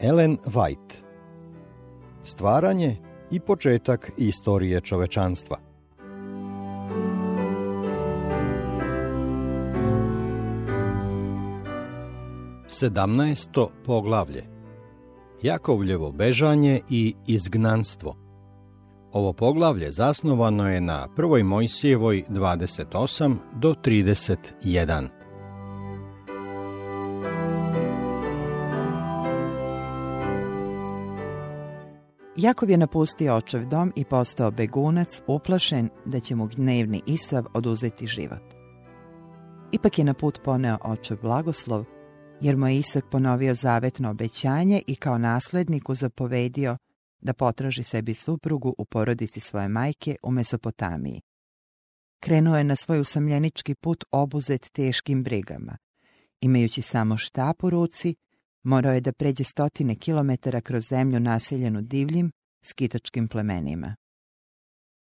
Ellen White Stvaranje i početak istorije čovečanstva 17. poglavlje Jakovljevo bežanje i izgnanstvo Ovo poglavlje zasnovano je na 1. Mojsijevoj 28 do 31. Jakov je napustio očev dom i postao begunac, uplašen da će mu gnevni Isav oduzeti život. Ipak je na put poneo očev blagoslov, jer mu je Isak ponovio zavetno obećanje i kao nasledniku zapovedio da potraži sebi suprugu u porodici svoje majke u Mesopotamiji. Krenuo je na svoj usamljenički put obuzet teškim brigama. Imajući samo štap u ruci, morao je da pređe stotine kilometara kroz zemlju naseljenu divljim, skitačkim plemenima.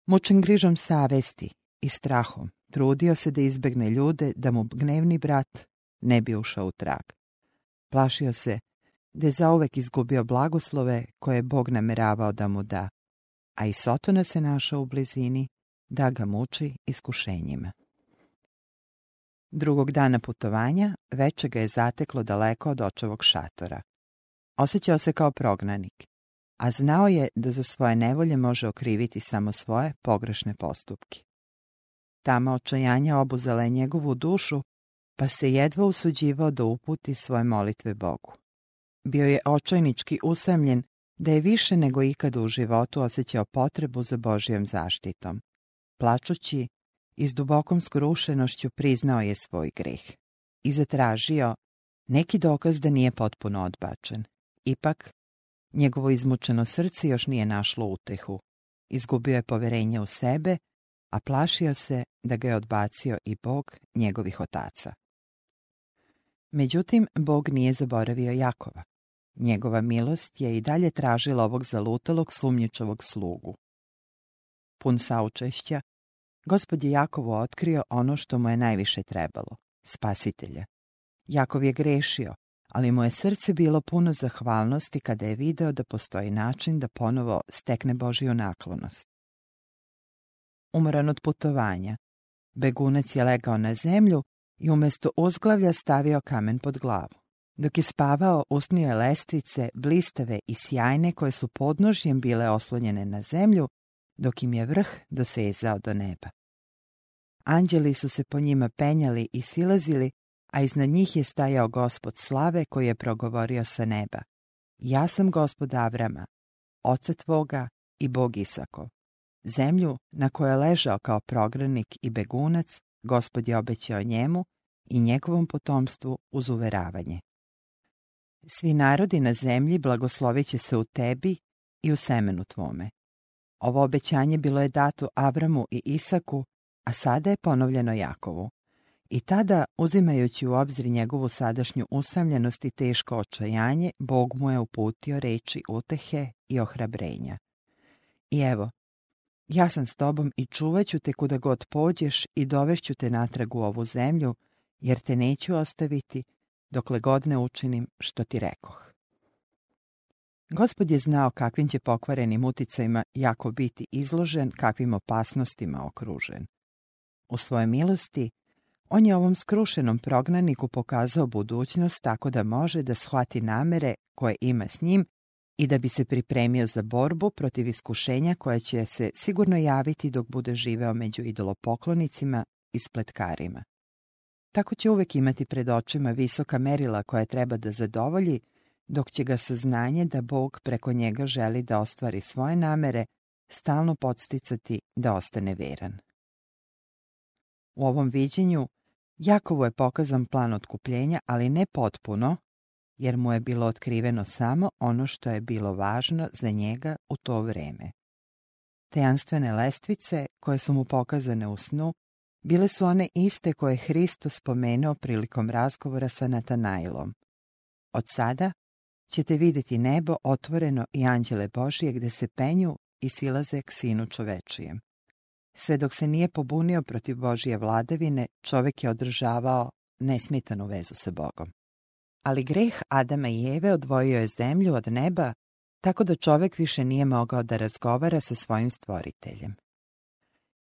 Mučen grižom savesti i strahom, trudio se da izbegne ljude da mu gnevni brat ne bi ušao u trag. Plašio se da je zauvek izgubio blagoslove koje je Bog nameravao da mu da, a i Sotona se našao u blizini da ga muči iskušenjima. Drugog dana putovanja veče ga je zateklo daleko od očevog šatora. Osjećao se kao prognanik, a znao je da za svoje nevolje može okriviti samo svoje pogrešne postupke. Tama očajanja obuzela je njegovu dušu, pa se jedva usuđivao da uputi svoje molitve Bogu. Bio je očajnički usamljen da je više nego ikad u životu osjećao potrebu za Božijom zaštitom. Plačući, i s dubokom skrušenošću priznao je svoj greh i zatražio neki dokaz da nije potpuno odbačen. Ipak, njegovo izmučeno srce još nije našlo utehu. Izgubio je poverenje u sebe, a plašio se da ga je odbacio i Bog njegovih otaca. Međutim, Bog nije zaboravio Jakova. Njegova milost je i dalje tražila ovog zalutalog sumnjičavog slugu. Pun saučešća, Gospod je Jakovu otkrio ono što mu je najviše trebalo, spasitelja. Jakov je grešio, ali mu je srce bilo puno zahvalnosti kada je video da postoji način da ponovo stekne Božiju naklonost. Umoran od putovanja, begunac je legao na zemlju i umjesto uzglavlja stavio kamen pod glavu. Dok je spavao, usnio je lestvice, blistave i sjajne koje su podnožjem bile oslonjene na zemlju, dok im je vrh dosezao do neba. Anđeli su se po njima penjali i silazili, a iznad njih je stajao gospod slave koji je progovorio sa neba. Ja sam gospod Avrama, oca tvoga i Bog Isakov. Zemlju na kojoj je ležao kao progranik i begunac, gospod je obećao njemu i njegovom potomstvu uz uveravanje. Svi narodi na zemlji blagoslovit će se u tebi i u semenu tvome. Ovo obećanje bilo je dato Avramu i Isaku, a sada je ponovljeno Jakovu. I tada, uzimajući u obzir njegovu sadašnju usamljenost i teško očajanje, Bog mu je uputio reči utehe i ohrabrenja. I evo, ja sam s tobom i čuvat ću te kuda god pođeš i dovešću te natrag u ovu zemlju, jer te neću ostaviti dokle god ne učinim što ti rekoh. Gospod je znao kakvim će pokvarenim uticajima jako biti izložen, kakvim opasnostima okružen. U svojoj milosti, on je ovom skrušenom prognaniku pokazao budućnost tako da može da shvati namere koje ima s njim i da bi se pripremio za borbu protiv iskušenja koja će se sigurno javiti dok bude živeo među idolopoklonicima i spletkarima. Tako će uvek imati pred očima visoka merila koja treba da zadovolji, dok će ga saznanje da Bog preko njega želi da ostvari svoje namere stalno podsticati da ostane veran. U ovom viđenju Jakovu je pokazan plan otkupljenja, ali ne potpuno, jer mu je bilo otkriveno samo ono što je bilo važno za njega u to vreme. Tejanstvene lestvice koje su mu pokazane u snu bile su one iste koje je Hristo spomenuo prilikom razgovora sa Natanailom. Od sada ćete vidjeti nebo otvoreno i anđele Božije gde se penju i silaze k sinu čovečijem. Sve dok se nije pobunio protiv Božije vladavine, čovjek je održavao nesmitanu vezu sa Bogom. Ali greh Adama i Eve odvojio je zemlju od neba, tako da čovek više nije mogao da razgovara sa svojim stvoriteljem.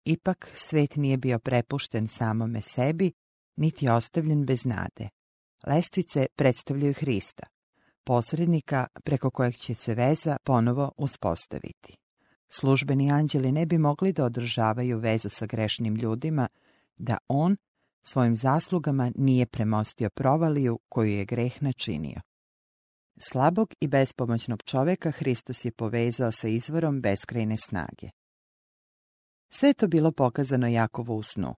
Ipak svet nije bio prepušten samome sebi, niti ostavljen bez nade. Lestvice predstavljaju Hrista, posrednika preko kojeg će se veza ponovo uspostaviti. Službeni anđeli ne bi mogli da održavaju vezu sa grešnim ljudima, da on svojim zaslugama nije premostio provaliju koju je greh načinio. Slabog i bespomoćnog čoveka Hristos je povezao sa izvorom beskrajne snage. Sve to bilo pokazano Jakovu u snu.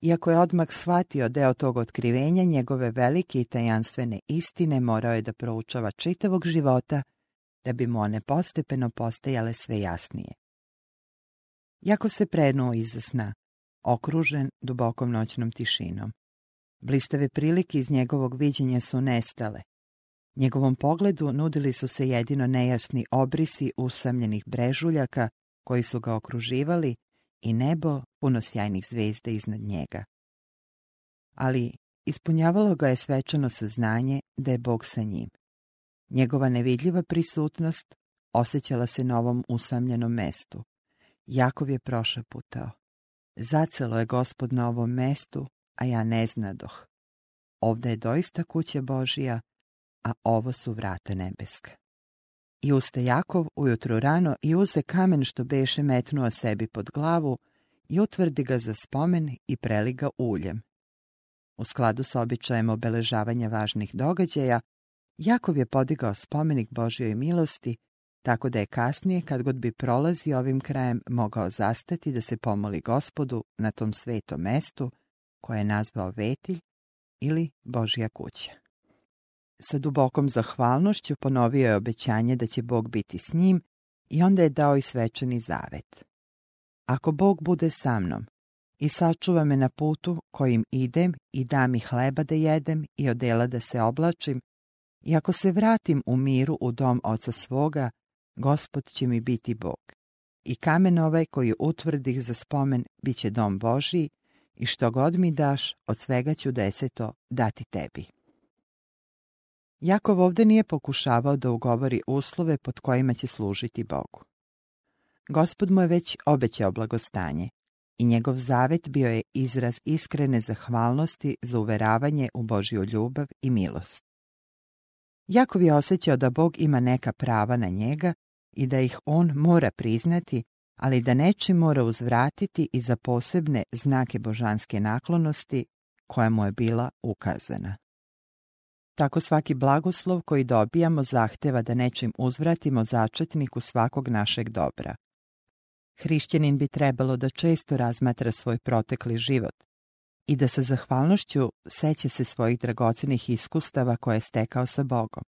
Iako je odmah shvatio deo tog otkrivenja, njegove velike i tajanstvene istine morao je da proučava čitavog života, da bi mu one postepeno postajale sve jasnije. Jakov se prenuo iza sna, okružen dubokom noćnom tišinom. Blistave prilike iz njegovog viđenja su nestale. Njegovom pogledu nudili su se jedino nejasni obrisi usamljenih brežuljaka koji su ga okruživali i nebo puno sjajnih zvezda iznad njega. Ali ispunjavalo ga je svečano saznanje da je Bog sa njim. Njegova nevidljiva prisutnost osjećala se na ovom usamljenom mestu. Jakov je prošaputao. Zacelo je gospod na ovom mestu, a ja ne znadoh. Ovde je doista kuća Božija, a ovo su vrata nebeska. I uste Jakov ujutru rano i uze kamen što beše metnuo sebi pod glavu i utvrdi ga za spomen i preli ga uljem. U skladu sa običajem obeležavanja važnih događaja, Jakov je podigao spomenik Božjoj milosti, tako da je kasnije, kad god bi prolazi ovim krajem, mogao zastati da se pomoli gospodu na tom svetom mestu, koje je nazvao Vetilj ili Božja kuća. Sa dubokom zahvalnošću ponovio je obećanje da će Bog biti s njim i onda je dao i svečani zavet. Ako Bog bude sa mnom i sačuva me na putu kojim idem i da mi hleba da jedem i odela da se oblačim, i ako se vratim u miru u dom oca svoga, gospod će mi biti Bog. I kamen ovaj koji utvrdih za spomen bit će dom Božiji i što god mi daš, od svega ću deseto dati tebi. Jakov ovde nije pokušavao da ugovori uslove pod kojima će služiti Bogu. Gospod mu je već obećao blagostanje i njegov zavet bio je izraz iskrene zahvalnosti za uveravanje u Božju ljubav i milost. Jakov je osjećao da Bog ima neka prava na njega i da ih on mora priznati, ali da nečim mora uzvratiti i za posebne znake božanske naklonosti koja mu je bila ukazana. Tako svaki blagoslov koji dobijamo zahteva da nečim uzvratimo začetniku svakog našeg dobra. Hrišćanin bi trebalo da često razmatra svoj protekli život i da sa zahvalnošću seća se svojih dragocenih iskustava koje je stekao sa Bogom.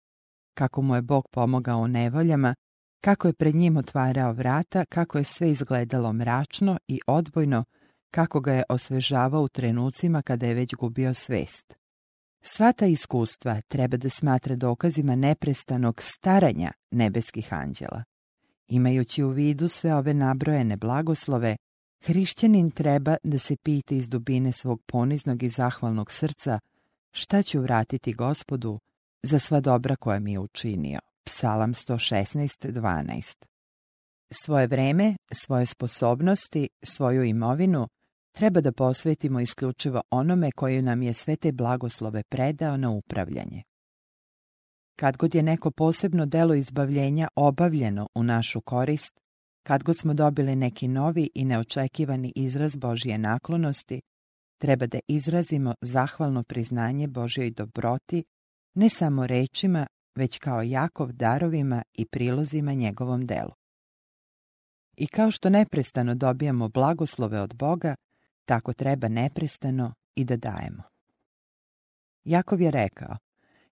Kako mu je Bog pomogao u nevoljama, kako je pred njim otvarao vrata, kako je sve izgledalo mračno i odbojno, kako ga je osvežavao u trenucima kada je već gubio svest. Sva ta iskustva treba da smatra dokazima neprestanog staranja nebeskih anđela. Imajući u vidu sve ove nabrojene blagoslove, hrišćanin treba da se pita iz dubine svog poniznog i zahvalnog srca šta ću vratiti gospodu za sva dobra koja mi je učinio. Psalam 116.12 Svoje vreme, svoje sposobnosti, svoju imovinu treba da posvetimo isključivo onome koji nam je sve te blagoslove predao na upravljanje. Kad god je neko posebno delo izbavljenja obavljeno u našu korist, kad god smo dobili neki novi i neočekivani izraz Božje naklonosti, treba da izrazimo zahvalno priznanje Božjoj dobroti, ne samo rečima, već kao Jakov darovima i prilozima njegovom delu. I kao što neprestano dobijamo blagoslove od Boga, tako treba neprestano i da dajemo. Jakov je rekao,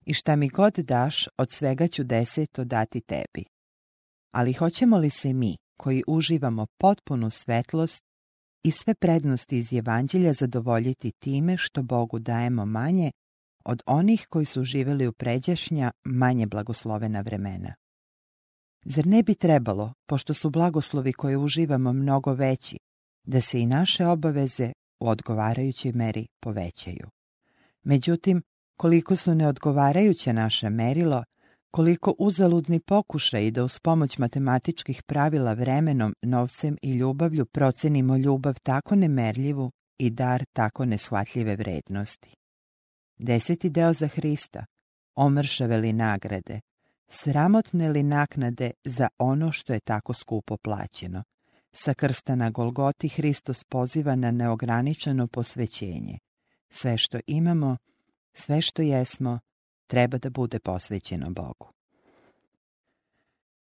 i šta mi god daš, od svega ću deseto dati tebi. Ali hoćemo li se mi, koji uživamo potpunu svetlost i sve prednosti iz Evanđelja zadovoljiti time što Bogu dajemo manje od onih koji su živeli u pređašnja manje blagoslovena vremena. Zar ne bi trebalo, pošto su blagoslovi koje uživamo mnogo veći, da se i naše obaveze u odgovarajućoj meri povećaju? Međutim, koliko su neodgovarajuće naše merilo, koliko uzaludni pokušaj da uz pomoć matematičkih pravila vremenom, novcem i ljubavlju procenimo ljubav tako nemerljivu i dar tako neshvatljive vrednosti. Deseti deo za Hrista, omršave li nagrade, sramotne li naknade za ono što je tako skupo plaćeno. Sa krsta na Golgoti Hristos poziva na neograničeno posvećenje. Sve što imamo, sve što jesmo, treba da bude posvećeno Bogu.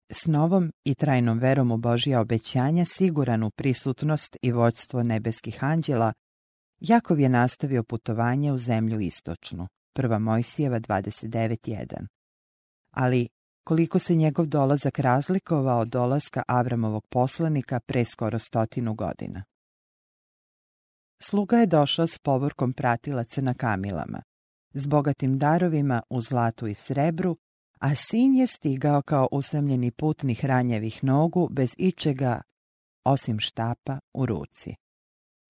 S novom i trajnom verom u Božja obećanja, siguran u prisutnost i vođstvo nebeskih anđela, Jakov je nastavio putovanje u zemlju istočnu, prva Mojsijeva 29.1. Ali koliko se njegov dolazak razlikovao od dolaska Avramovog poslanika pre skoro stotinu godina. Sluga je došao s povorkom pratilaca na kamilama, s bogatim darovima u zlatu i srebru, a sin je stigao kao usamljeni putnih ranjevih nogu bez ičega osim štapa u ruci.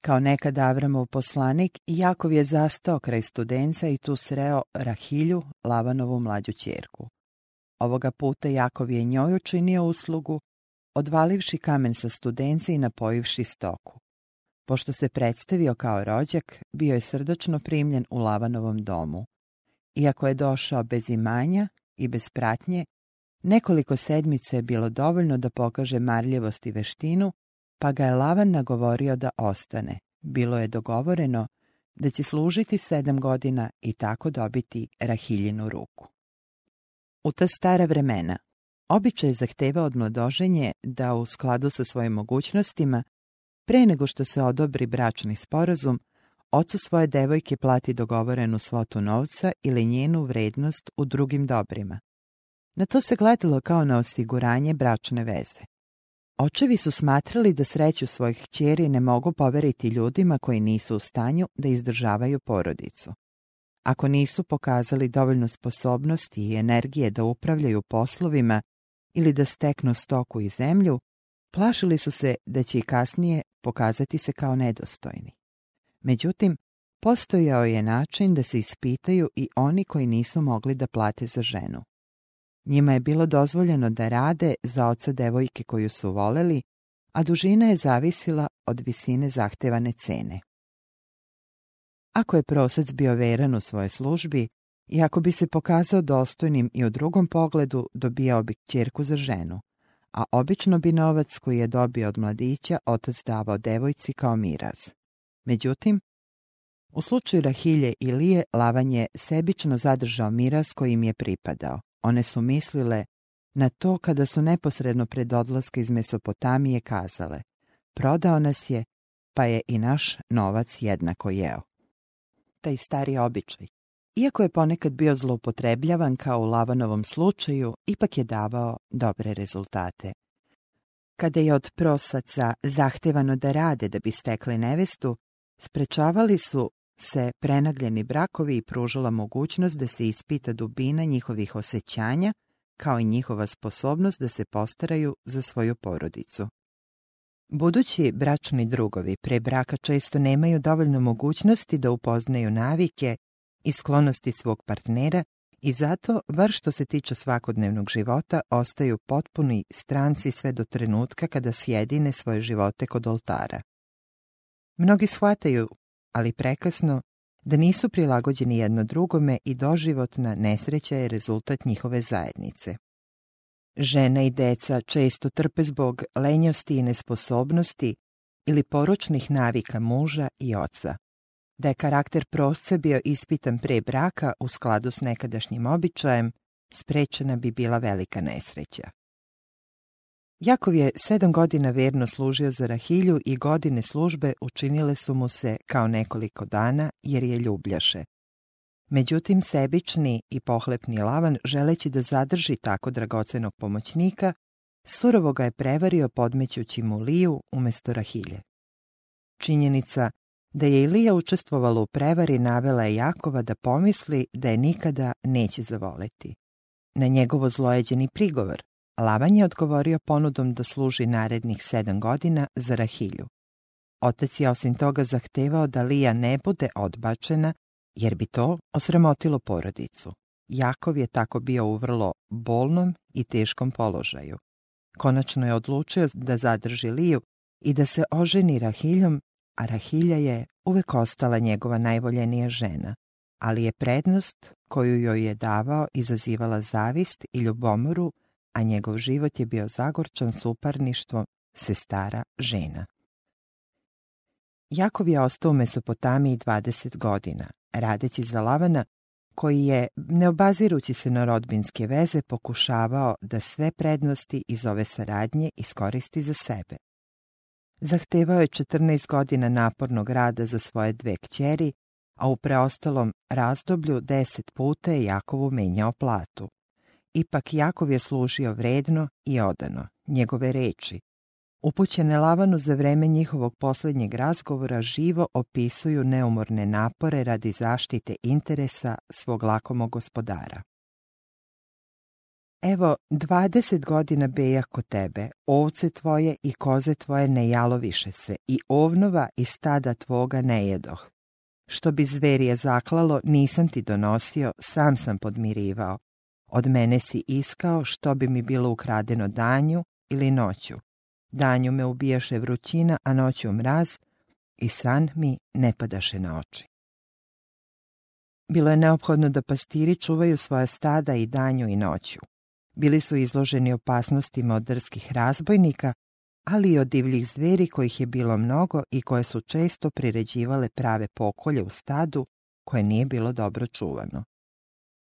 Kao nekad Avramov poslanik, Jakov je zastao kraj studenca i tu sreo Rahilju, Lavanovu mlađu čerku. Ovoga puta Jakov je njoj učinio uslugu, odvalivši kamen sa studenca i napojivši stoku. Pošto se predstavio kao rođak, bio je srdačno primljen u Lavanovom domu. Iako je došao bez imanja i bez pratnje, nekoliko sedmice je bilo dovoljno da pokaže marljivost i veštinu, pa ga je Lavan nagovorio da ostane. Bilo je dogovoreno da će služiti sedam godina i tako dobiti Rahiljinu ruku. U ta stara vremena, običaj zahteva od mladoženje da u skladu sa svojim mogućnostima, pre nego što se odobri bračni sporazum, ocu svoje devojke plati dogovorenu svotu novca ili njenu vrednost u drugim dobrima. Na to se gledalo kao na osiguranje bračne veze. Očevi su smatrali da sreću svojih kćeri ne mogu poveriti ljudima koji nisu u stanju da izdržavaju porodicu. Ako nisu pokazali dovoljno sposobnosti i energije da upravljaju poslovima ili da steknu stoku i zemlju, plašili su se da će i kasnije pokazati se kao nedostojni. Međutim, postojao je način da se ispitaju i oni koji nisu mogli da plate za ženu. Njima je bilo dozvoljeno da rade za oca devojke koju su voleli, a dužina je zavisila od visine zahtevane cene. Ako je prosac bio veran u svojoj službi i ako bi se pokazao dostojnim i u drugom pogledu, dobijao bi kćerku za ženu, a obično bi novac koji je dobio od mladića otac davao devojci kao miraz. Međutim, u slučaju Rahilje i Lije Lavan je sebično zadržao miraz koji im je pripadao. One su mislile na to kada su neposredno pred odlaska iz Mesopotamije kazale prodao nas je, pa je i naš novac jednako jeo taj stari običaj. Iako je ponekad bio zloupotrebljavan kao u Lavanovom slučaju, ipak je davao dobre rezultate. Kada je od prosaca zahtevano da rade da bi stekli nevestu, sprečavali su se prenagljeni brakovi i pružala mogućnost da se ispita dubina njihovih osjećanja, kao i njihova sposobnost da se postaraju za svoju porodicu. Budući bračni drugovi pre braka često nemaju dovoljno mogućnosti da upoznaju navike i sklonosti svog partnera i zato, bar što se tiče svakodnevnog života, ostaju potpuni stranci sve do trenutka kada sjedine svoje živote kod oltara. Mnogi shvataju, ali prekasno, da nisu prilagođeni jedno drugome i doživotna nesreća je rezultat njihove zajednice. Žena i deca često trpe zbog lenjosti i nesposobnosti ili poročnih navika muža i oca. Da je karakter prosce bio ispitan pre braka u skladu s nekadašnjim običajem, sprečena bi bila velika nesreća. Jakov je sedam godina verno služio za Rahilju i godine službe učinile su mu se kao nekoliko dana jer je ljubljaše. Međutim, sebični i pohlepni Lavan, želeći da zadrži tako dragocenog pomoćnika, surovo ga je prevario podmećući mu Liju umjesto Rahilje. Činjenica da je Ilija učestvovala u prevari navela je Jakova da pomisli da je nikada neće zavoleti. Na njegovo zlojeđeni prigovor, Lavan je odgovorio ponudom da služi narednih sedam godina za Rahilju. Otac je osim toga zahtevao da Lija ne bude odbačena jer bi to osramotilo porodicu. Jakov je tako bio u vrlo bolnom i teškom položaju. Konačno je odlučio da zadrži Liju i da se oženi Rahiljom, a je uvek ostala njegova najvoljenija žena, ali je prednost koju joj je davao izazivala zavist i ljubomoru, a njegov život je bio zagorčan suparništvo sestara žena. Jakov je ostao u Mesopotamiji 20 godina, radeći za Lavana, koji je, ne obazirući se na rodbinske veze, pokušavao da sve prednosti iz ove saradnje iskoristi za sebe. Zahtevao je 14 godina napornog rada za svoje dve kćeri, a u preostalom razdoblju deset puta je Jakovu menjao platu. Ipak Jakov je služio vredno i odano. Njegove reči, upućene Lavanu za vreme njihovog posljednjeg razgovora živo opisuju neumorne napore radi zaštite interesa svog lakomog gospodara. Evo, dvadeset godina bejah kod tebe, ovce tvoje i koze tvoje ne jaloviše se, i ovnova i stada tvoga ne jedoh. Što bi zverije zaklalo, nisam ti donosio, sam sam podmirivao. Od mene si iskao što bi mi bilo ukradeno danju ili noću. Danju me ubijaše vrućina, a noću mraz i san mi ne padaše na oči. Bilo je neophodno da pastiri čuvaju svoja stada i danju i noću. Bili su izloženi opasnostima od drskih razbojnika, ali i od divljih zveri kojih je bilo mnogo i koje su često priređivale prave pokolje u stadu koje nije bilo dobro čuvano.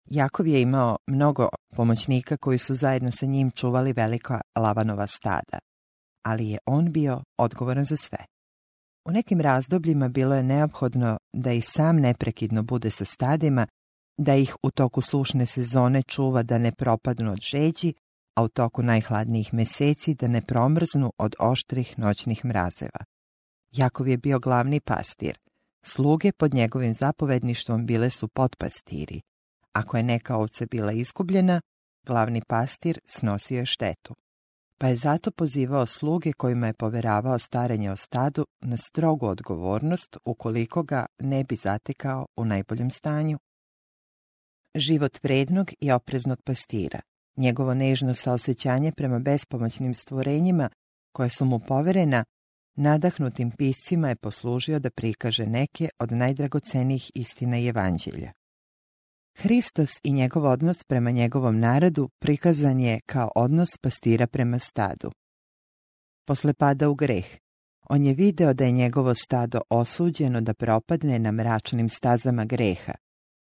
Jakov je imao mnogo pomoćnika koji su zajedno sa njim čuvali velika lavanova stada, ali je on bio odgovoran za sve. U nekim razdobljima bilo je neophodno da i sam neprekidno bude sa stadima, da ih u toku sušne sezone čuva da ne propadnu od žeđi, a u toku najhladnijih meseci da ne promrznu od oštrih noćnih mrazeva. Jakov je bio glavni pastir. Sluge pod njegovim zapovedništvom bile su potpastiri. Ako je neka ovca bila izgubljena, glavni pastir snosio je štetu. Pa je zato pozivao sluge kojima je poveravao starenje o stadu na strogu odgovornost ukoliko ga ne bi zatekao u najboljem stanju. Život vrednog i opreznog pastira Njegovo nežno saosećanje prema bespomoćnim stvorenjima koje su mu poverena, nadahnutim piscima je poslužio da prikaže neke od najdragocenijih istina i evanđelja. Hristos i njegov odnos prema njegovom narodu prikazan je kao odnos pastira prema stadu. Posle pada u greh, on je video da je njegovo stado osuđeno da propadne na mračnim stazama greha,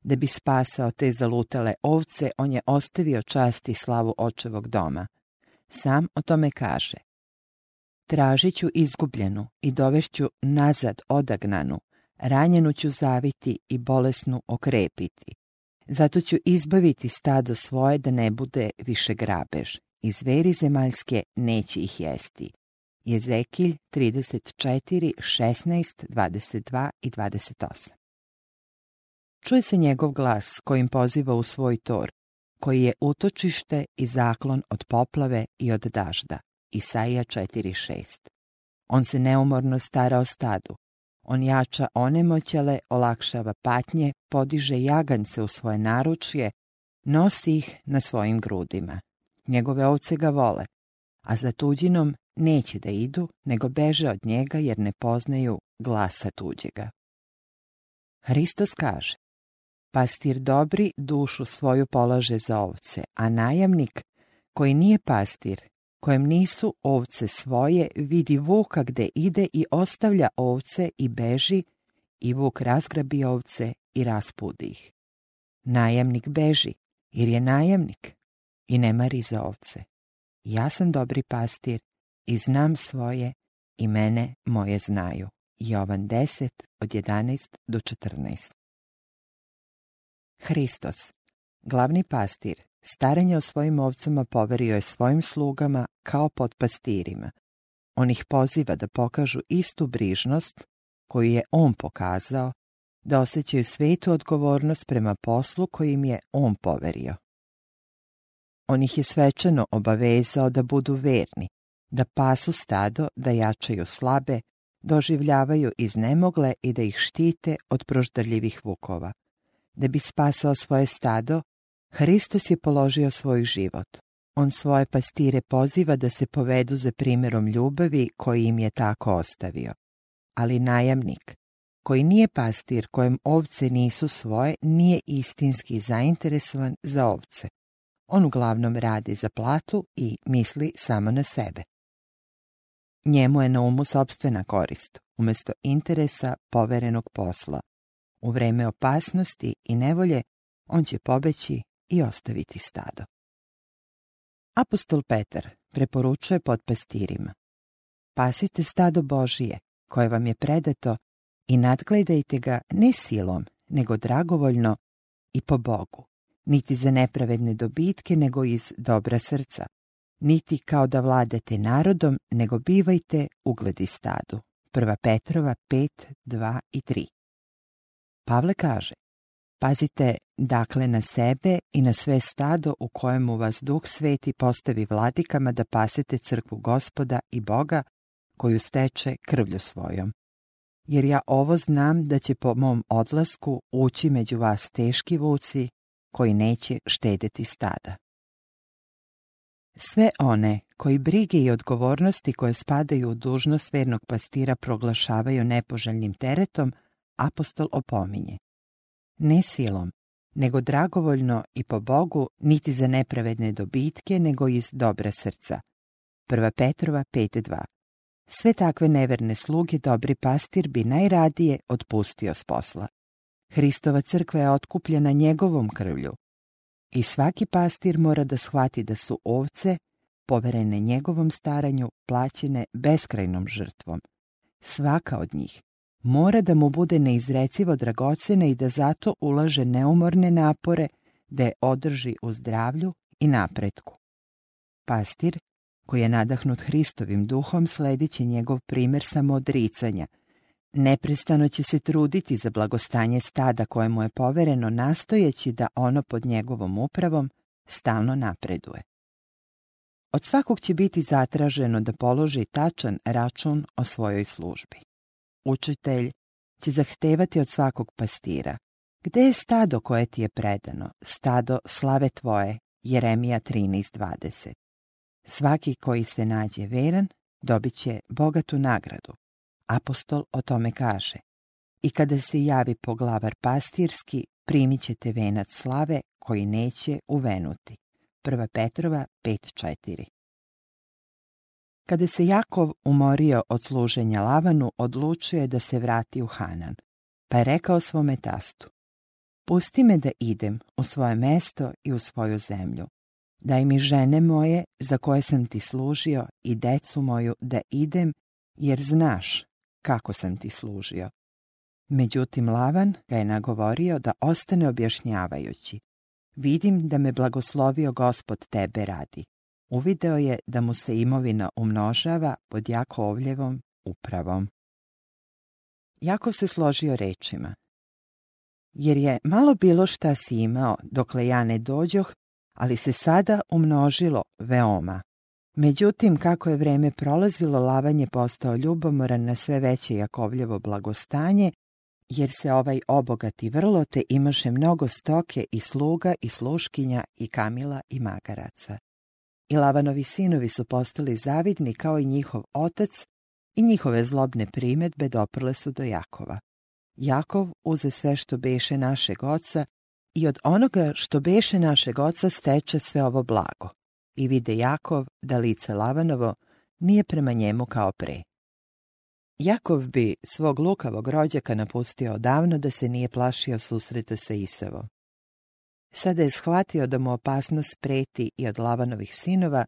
da bi spasao te zalutale ovce, on je ostavio čast i slavu očevog doma. Sam o tome kaže. Tražit ću izgubljenu i dovešću nazad odagnanu, ranjenu ću zaviti i bolesnu okrepiti. Zato ću izbaviti stado svoje da ne bude više grabež. I zveri zemaljske neće ih jesti. Jezekilj 34, 16, 22 i 28 Čuje se njegov glas kojim poziva u svoj tor, koji je utočište i zaklon od poplave i od dažda. Isaija 4.6 On se neumorno stara o stadu. On jača onemoćale, olakšava patnje, podiže jagance u svoje naručje, nosi ih na svojim grudima. Njegove ovce ga vole, a za tuđinom neće da idu, nego beže od njega jer ne poznaju glasa tuđega. Hristos kaže, Pastir dobri dušu svoju polaže za ovce, a najamnik koji nije pastir, kojem nisu ovce svoje, vidi vuka gde ide i ostavlja ovce i beži, i vuk razgrabi ovce i raspudi ih. Najamnik beži, jer je najamnik i ne mari za ovce. Ja sam dobri pastir i znam svoje i mene moje znaju. Jovan 10 od 11 do 14 Hristos, glavni pastir, starenje o svojim ovcama poverio je svojim slugama kao pod pastirima. On ih poziva da pokažu istu brižnost koju je on pokazao, da osjećaju svetu odgovornost prema poslu kojim je on poverio. On ih je svečano obavezao da budu verni, da pasu stado, da jačaju slabe, doživljavaju iznemogle i da ih štite od proždrljivih vukova. Da bi spasao svoje stado, Hristos je položio svoj život. On svoje pastire poziva da se povedu za primjerom ljubavi koji im je tako ostavio. Ali najamnik, koji nije pastir kojem ovce nisu svoje, nije istinski zainteresovan za ovce. On uglavnom radi za platu i misli samo na sebe. Njemu je na umu sobstvena korist, umjesto interesa poverenog posla. U vreme opasnosti i nevolje on će pobeći i ostaviti stado. Apostol Petar preporučuje pastirima. Pasite stado Božije, koje vam je predato, i nadgledajte ga ne silom, nego dragovoljno i po Bogu, niti za nepravedne dobitke, nego iz dobra srca, niti kao da vladate narodom, nego bivajte ugledi stadu. 1. Petrova 5, 2 i 3 Pavle kaže, pazite dakle na sebe i na sve stado u kojemu vas Duh Sveti postavi vladikama da pasete crkvu gospoda i Boga koju steče krvlju svojom. Jer ja ovo znam da će po mom odlasku ući među vas teški vuci koji neće štedeti stada. Sve one koji brige i odgovornosti koje spadaju u dužnost vernog pastira proglašavaju nepoželjnim teretom, apostol opominje. Ne silom, nego dragovoljno i po Bogu, niti za nepravedne dobitke, nego iz dobra srca. 1. Petrova 5.2 Sve takve neverne sluge dobri pastir bi najradije otpustio s posla. Hristova crkva je otkupljena njegovom krvlju, i svaki pastir mora da shvati da su ovce, poverene njegovom staranju, plaćene beskrajnom žrtvom. Svaka od njih mora da mu bude neizrecivo dragocena i da zato ulaže neumorne napore da je održi u zdravlju i napretku. Pastir, koji je nadahnut Hristovim duhom, sledit će njegov primjer samoodricanja, Neprestano će se truditi za blagostanje stada kojemu je povereno nastojeći da ono pod njegovom upravom stalno napreduje. Od svakog će biti zatraženo da položi tačan račun o svojoj službi. Učitelj će zahtevati od svakog pastira. Gde je stado koje ti je predano? Stado slave tvoje, Jeremija 13.20. Svaki koji se nađe veran, dobit će bogatu nagradu. Apostol o tome kaže. I kada se javi poglavar pastirski, primit ćete venac slave koji neće uvenuti. 1. Petrova 5.4 Kada se Jakov umorio od služenja Lavanu, odlučio je da se vrati u Hanan, pa je rekao svome tastu. Pusti me da idem u svoje mesto i u svoju zemlju. Daj mi žene moje za koje sam ti služio i decu moju da idem, jer znaš kako sam ti služio. Međutim, Lavan ga je nagovorio da ostane objašnjavajući. Vidim da me blagoslovio gospod tebe radi. Uvideo je da mu se imovina umnožava pod Jakovljevom upravom. Jakov se složio rečima. Jer je malo bilo šta si imao dokle ja ne dođoh, ali se sada umnožilo veoma. Međutim, kako je vreme prolazilo, Lavan je postao ljubomoran na sve veće Jakovljevo blagostanje, jer se ovaj obogati vrlo te imaše mnogo stoke i sluga i sluškinja i kamila i magaraca. I Lavanovi sinovi su postali zavidni kao i njihov otac i njihove zlobne primetbe doprle su do Jakova. Jakov uze sve što beše našeg oca i od onoga što beše našeg oca steče sve ovo blago i vide Jakov da lice Lavanovo nije prema njemu kao pre. Jakov bi svog lukavog rođaka napustio odavno da se nije plašio susreta sa Isavom. Sada je shvatio da mu opasnost preti i od Lavanovih sinova,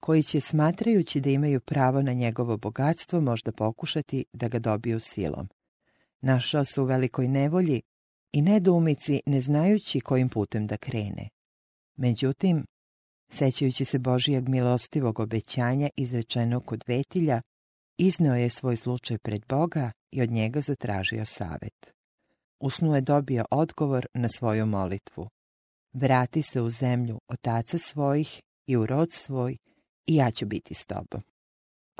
koji će, smatrajući da imaju pravo na njegovo bogatstvo, možda pokušati da ga dobiju silom. Našao se u velikoj nevolji i nedoumici ne znajući kojim putem da krene. Međutim, Sećajući se Božijeg milostivog obećanja izrečenog kod vetilja, izneo je svoj slučaj pred Boga i od njega zatražio savet. Usnu je dobio odgovor na svoju molitvu. Vrati se u zemlju otaca svojih i u rod svoj i ja ću biti s tobom.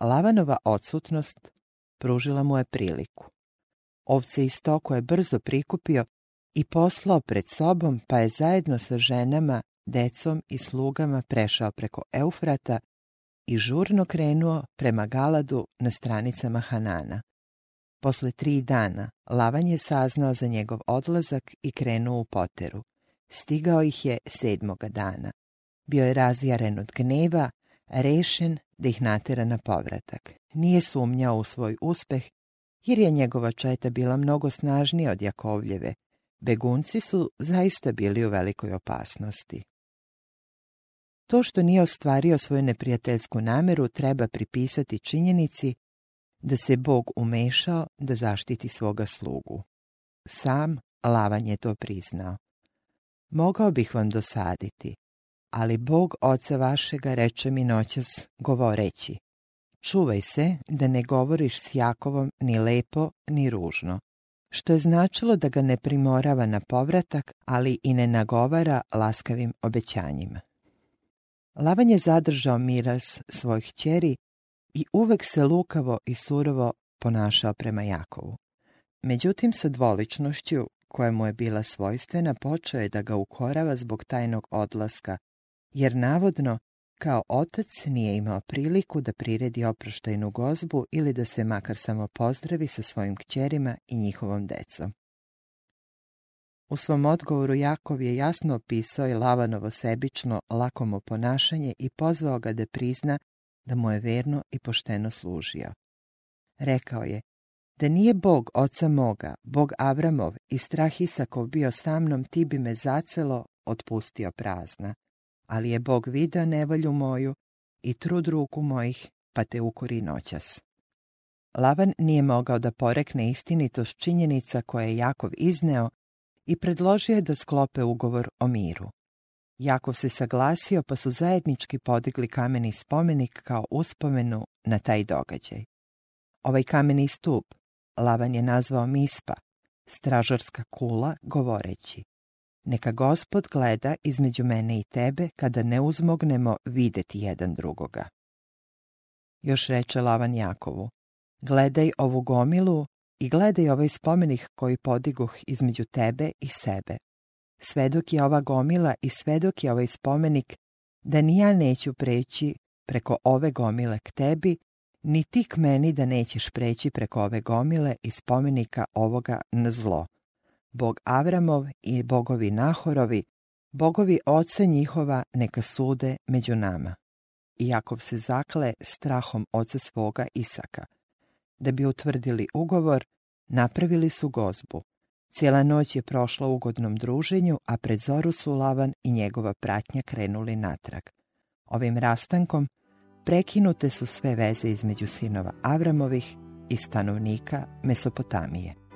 Lavanova odsutnost pružila mu je priliku. Ovce i stoko je brzo prikupio i poslao pred sobom, pa je zajedno sa ženama, decom i slugama prešao preko Eufrata i žurno krenuo prema Galadu na stranicama Hanana. Posle tri dana Lavan je saznao za njegov odlazak i krenuo u poteru. Stigao ih je sedmoga dana. Bio je razjaren od gneva, rešen da ih natera na povratak. Nije sumnjao u svoj uspeh, jer je njegova četa bila mnogo snažnija od Jakovljeve. Begunci su zaista bili u velikoj opasnosti. To što nije ostvario svoju neprijateljsku nameru treba pripisati činjenici da se Bog umešao da zaštiti svoga slugu. Sam Lavan je to priznao. Mogao bih vam dosaditi, ali Bog oca vašega reče mi noćas govoreći. Čuvaj se da ne govoriš s Jakovom ni lepo ni ružno, što je značilo da ga ne primorava na povratak, ali i ne nagovara laskavim obećanjima. Lavan je zadržao miras svojih ćeri i uvek se lukavo i surovo ponašao prema Jakovu. Međutim, sa dvoličnošću koja mu je bila svojstvena, počeo je da ga ukorava zbog tajnog odlaska, jer navodno, kao otac nije imao priliku da priredi oproštajnu gozbu ili da se makar samo pozdravi sa svojim kćerima i njihovom decom. U svom odgovoru Jakov je jasno opisao i Lavanovo sebično, lakomo ponašanje i pozvao ga da prizna da mu je verno i pošteno služio. Rekao je, da nije Bog oca moga, Bog Avramov i strah Isakov bio sa mnom, ti bi me zacelo otpustio prazna. Ali je Bog video nevolju moju i trud ruku mojih, pa te ukori noćas. Lavan nije mogao da porekne istinitost činjenica koje je Jakov izneo i predložio je da sklope ugovor o miru. Jakov se saglasio pa su zajednički podigli kameni spomenik kao uspomenu na taj događaj. Ovaj kameni stup Lavan je nazvao Mispa, stražarska kula, govoreći Neka gospod gleda između mene i tebe kada ne uzmognemo videti jedan drugoga. Još reče Lavan Jakovu, gledaj ovu gomilu i gledaj ovaj spomenik koji podiguh između tebe i sebe. Svedok je ova gomila i svedok je ovaj spomenik da ni ja neću preći preko ove gomile k tebi, ni ti k meni da nećeš preći preko ove gomile i spomenika ovoga na zlo. Bog Avramov i bogovi Nahorovi, bogovi oca njihova neka sude među nama. I Jakov se zakle strahom oca svoga Isaka. Da bi utvrdili ugovor, napravili su gozbu. Cijela noć je prošla u ugodnom druženju, a pred zoru su Lavan i njegova pratnja krenuli natrag. Ovim rastankom prekinute su sve veze između sinova Avramovih i stanovnika Mesopotamije.